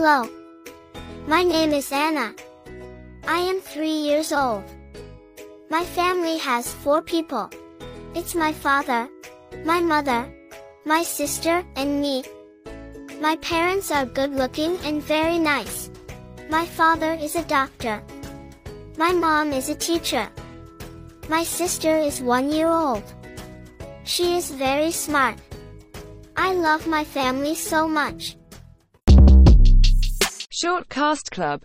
Hello. My name is Anna. I am three years old. My family has four people. It's my father, my mother, my sister, and me. My parents are good looking and very nice. My father is a doctor. My mom is a teacher. My sister is one year old. She is very smart. I love my family so much. Shortcast Club